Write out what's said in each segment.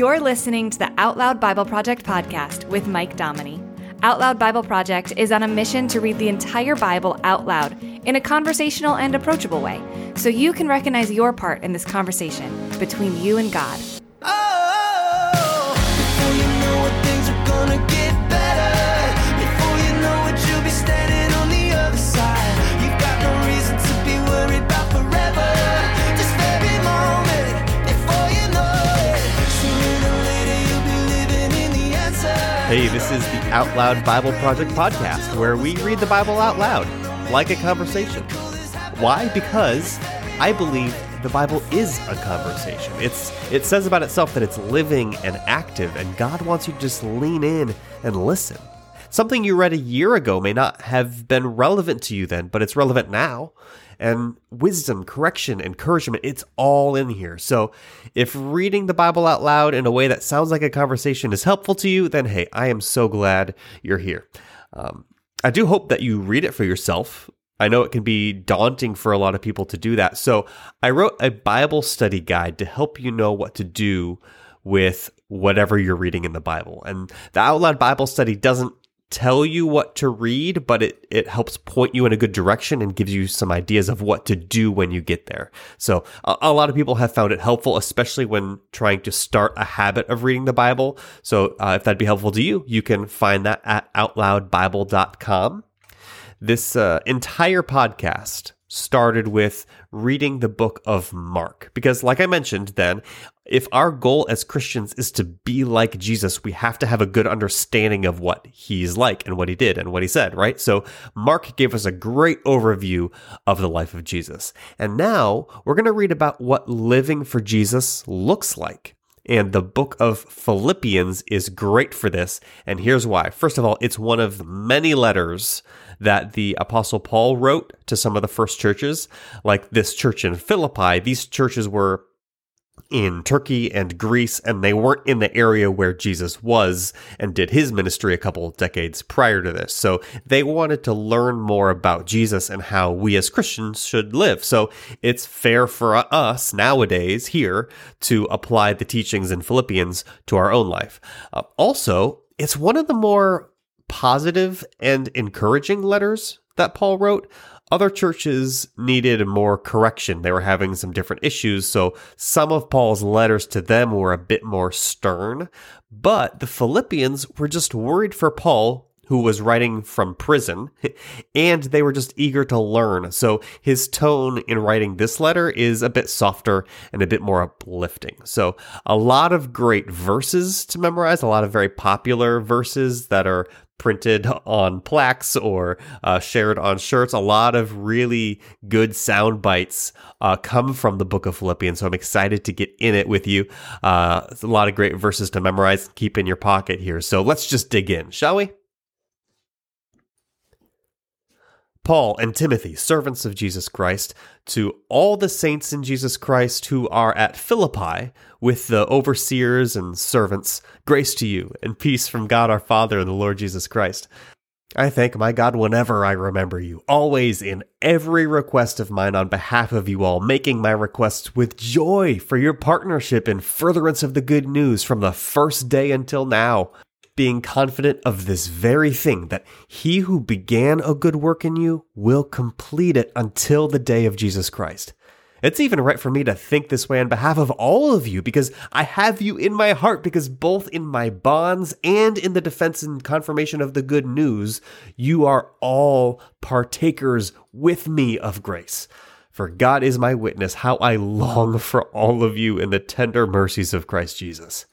You're listening to the Out Loud Bible Project podcast with Mike Dominy. Out Loud Bible Project is on a mission to read the entire Bible out loud in a conversational and approachable way so you can recognize your part in this conversation between you and God. This is the Out Loud Bible Project podcast where we read the Bible out loud, like a conversation. Why? Because I believe the Bible is a conversation. It's it says about itself that it's living and active, and God wants you to just lean in and listen. Something you read a year ago may not have been relevant to you then, but it's relevant now. And wisdom, correction, encouragement, it's all in here. So if reading the Bible out loud in a way that sounds like a conversation is helpful to you, then hey, I am so glad you're here. Um, I do hope that you read it for yourself. I know it can be daunting for a lot of people to do that. So I wrote a Bible study guide to help you know what to do with whatever you're reading in the Bible. And the Out Loud Bible study doesn't tell you what to read, but it, it helps point you in a good direction and gives you some ideas of what to do when you get there. So a, a lot of people have found it helpful, especially when trying to start a habit of reading the Bible. So uh, if that'd be helpful to you, you can find that at outloudbible.com. This uh, entire podcast started with reading the book of Mark. Because, like I mentioned then, if our goal as Christians is to be like Jesus, we have to have a good understanding of what he's like and what he did and what he said, right? So, Mark gave us a great overview of the life of Jesus. And now we're going to read about what living for Jesus looks like. And the book of Philippians is great for this. And here's why. First of all, it's one of many letters that the Apostle Paul wrote to some of the first churches, like this church in Philippi. These churches were in Turkey and Greece, and they weren't in the area where Jesus was and did his ministry a couple decades prior to this. So they wanted to learn more about Jesus and how we as Christians should live. So it's fair for us nowadays here to apply the teachings in Philippians to our own life. Uh, also, it's one of the more positive and encouraging letters that Paul wrote. Other churches needed more correction. They were having some different issues, so some of Paul's letters to them were a bit more stern. But the Philippians were just worried for Paul who was writing from prison, and they were just eager to learn. So his tone in writing this letter is a bit softer and a bit more uplifting. So a lot of great verses to memorize, a lot of very popular verses that are printed on plaques or uh, shared on shirts. A lot of really good sound bites uh, come from the book of Philippians. So I'm excited to get in it with you. Uh, a lot of great verses to memorize, keep in your pocket here. So let's just dig in, shall we? Paul and Timothy, servants of Jesus Christ, to all the saints in Jesus Christ who are at Philippi with the overseers and servants, grace to you and peace from God our Father and the Lord Jesus Christ. I thank my God whenever I remember you, always in every request of mine on behalf of you all, making my requests with joy for your partnership in furtherance of the good news from the first day until now being confident of this very thing that he who began a good work in you will complete it until the day of Jesus Christ. It's even right for me to think this way on behalf of all of you because I have you in my heart because both in my bonds and in the defense and confirmation of the good news, you are all partakers with me of grace. For God is my witness how I long for all of you in the tender mercies of Christ Jesus.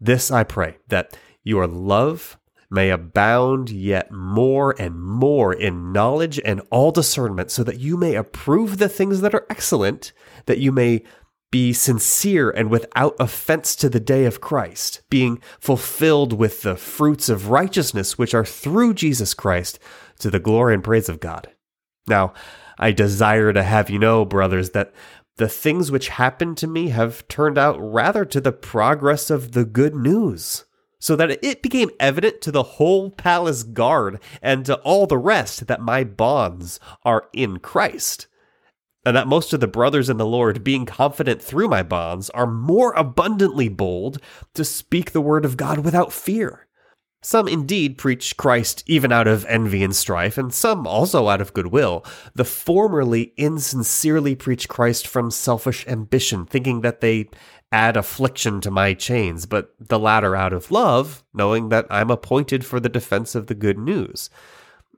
This I pray that your love may abound yet more and more in knowledge and all discernment, so that you may approve the things that are excellent, that you may be sincere and without offense to the day of Christ, being fulfilled with the fruits of righteousness which are through Jesus Christ to the glory and praise of God. Now, I desire to have you know, brothers, that the things which happened to me have turned out rather to the progress of the good news so that it became evident to the whole palace guard and to all the rest that my bonds are in Christ. and that most of the brothers in the Lord, being confident through my bonds, are more abundantly bold to speak the word of God without fear. Some indeed preach Christ even out of envy and strife, and some also out of goodwill. The formerly insincerely preach Christ from selfish ambition, thinking that they add affliction to my chains, but the latter out of love, knowing that I'm appointed for the defense of the good news.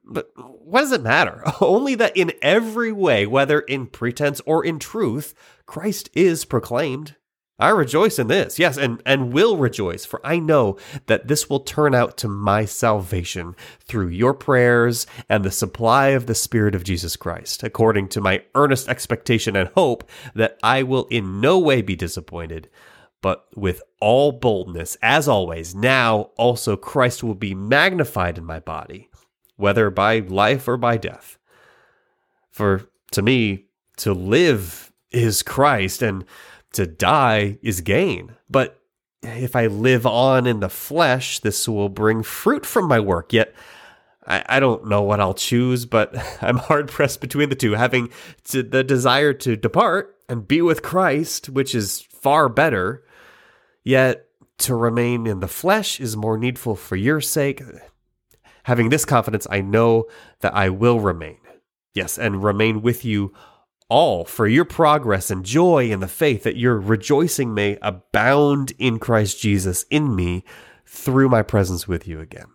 But what does it matter? Only that in every way, whether in pretense or in truth, Christ is proclaimed. I rejoice in this, yes, and, and will rejoice, for I know that this will turn out to my salvation through your prayers and the supply of the Spirit of Jesus Christ, according to my earnest expectation and hope that I will in no way be disappointed, but with all boldness, as always, now also Christ will be magnified in my body, whether by life or by death. For to me, to live is Christ, and to die is gain. But if I live on in the flesh, this will bring fruit from my work. Yet I, I don't know what I'll choose, but I'm hard pressed between the two, having to, the desire to depart and be with Christ, which is far better. Yet to remain in the flesh is more needful for your sake. Having this confidence, I know that I will remain. Yes, and remain with you all for your progress and joy in the faith that your rejoicing may abound in Christ Jesus in me through my presence with you again.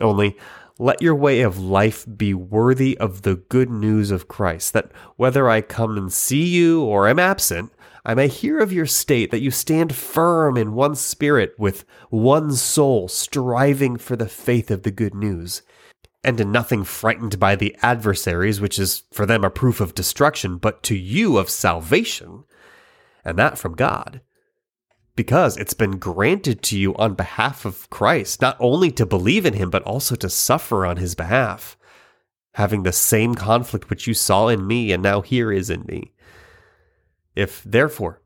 Only let your way of life be worthy of the good news of Christ, that whether I come and see you or am absent, I may hear of your state, that you stand firm in one spirit with one soul, striving for the faith of the good news and in nothing frightened by the adversaries, which is for them a proof of destruction, but to you of salvation, and that from God. Because it's been granted to you on behalf of Christ, not only to believe in him, but also to suffer on his behalf, having the same conflict which you saw in me and now here is in me. If therefore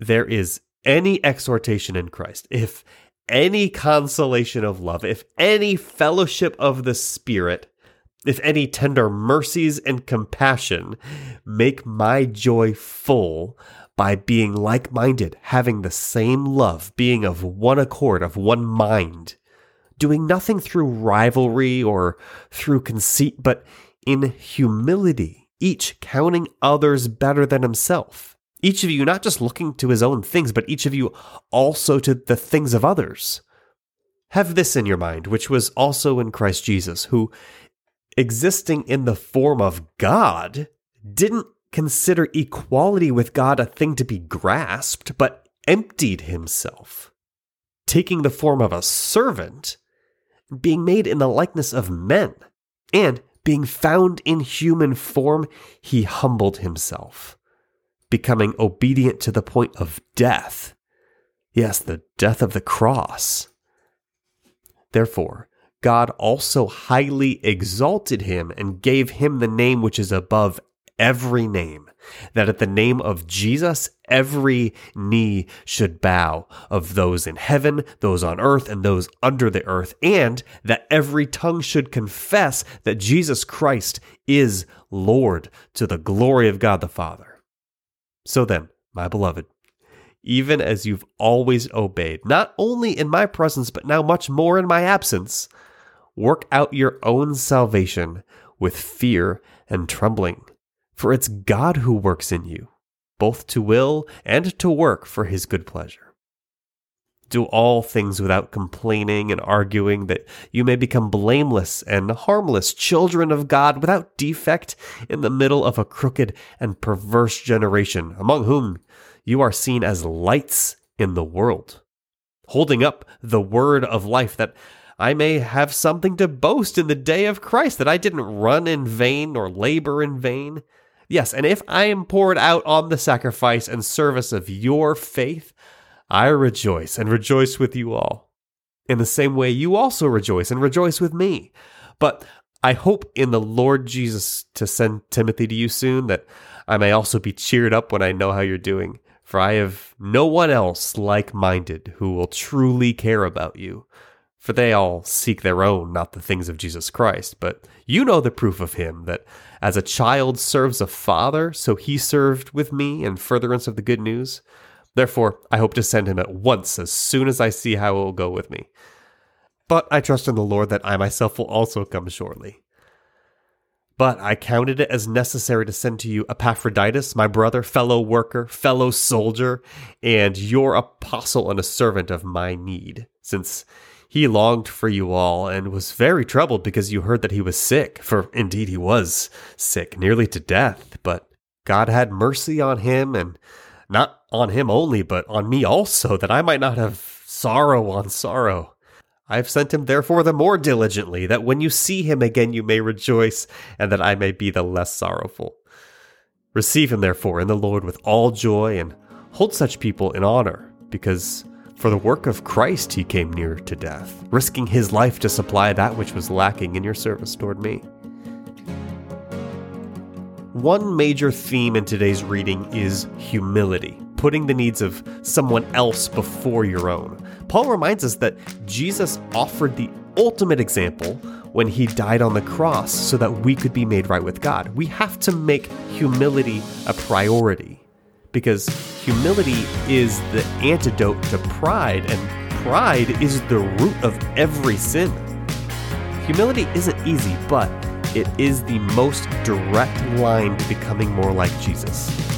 there is any exhortation in Christ, if any consolation of love, if any fellowship of the Spirit, if any tender mercies and compassion, make my joy full by being like minded, having the same love, being of one accord, of one mind, doing nothing through rivalry or through conceit, but in humility, each counting others better than himself each of you not just looking to his own things, but each of you also to the things of others. Have this in your mind, which was also in Christ Jesus, who, existing in the form of God, didn't consider equality with God a thing to be grasped, but emptied himself, taking the form of a servant, being made in the likeness of men, and being found in human form, he humbled himself becoming obedient to the point of death. Yes, the death of the cross. Therefore, God also highly exalted him and gave him the name which is above every name, that at the name of Jesus every knee should bow of those in heaven, those on earth, and those under the earth, and that every tongue should confess that Jesus Christ is Lord to the glory of God the Father. So then, my beloved, even as you've always obeyed, not only in my presence, but now much more in my absence, work out your own salvation with fear and trembling. For it's God who works in you, both to will and to work for his good pleasure do all things without complaining and arguing, that you may become blameless and harmless children of God without defect in the middle of a crooked and perverse generation, among whom you are seen as lights in the world, holding up the word of life that I may have something to boast in the day of Christ, that I didn't run in vain or labor in vain. Yes, and if I am poured out on the sacrifice and service of your faith, I rejoice and rejoice with you all. In the same way, you also rejoice and rejoice with me. But I hope in the Lord Jesus to send Timothy to you soon that I may also be cheered up when I know how you're doing. For I have no one else like minded who will truly care about you. For they all seek their own, not the things of Jesus Christ. But you know the proof of him, that as a child serves a father, so he served with me in furtherance of the good news. Therefore, I hope to send him at once as soon as I see how it will go with me. But I trust in the Lord that I myself will also come shortly. But I counted it as necessary to send to you Epaphroditus, my brother, fellow worker, fellow soldier, and your apostle and a servant of my need, since he longed for you all and was very troubled because you heard that he was sick, for indeed he was sick, nearly to death. But God had mercy on him, and not on him only, but on me also, that I might not have sorrow on sorrow. I have sent him therefore the more diligently, that when you see him again you may rejoice, and that I may be the less sorrowful. Receive him therefore in the Lord with all joy, and hold such people in honor, because for the work of Christ he came near to death, risking his life to supply that which was lacking in your service toward me. One major theme in today's reading is humility, putting the needs of someone else before your own. Paul reminds us that Jesus offered the ultimate example when he died on the cross so that we could be made right with God. We have to make humility a priority because humility is the antidote to pride, and pride is the root of every sin. Humility isn't easy, but it is the most direct line to becoming more like Jesus.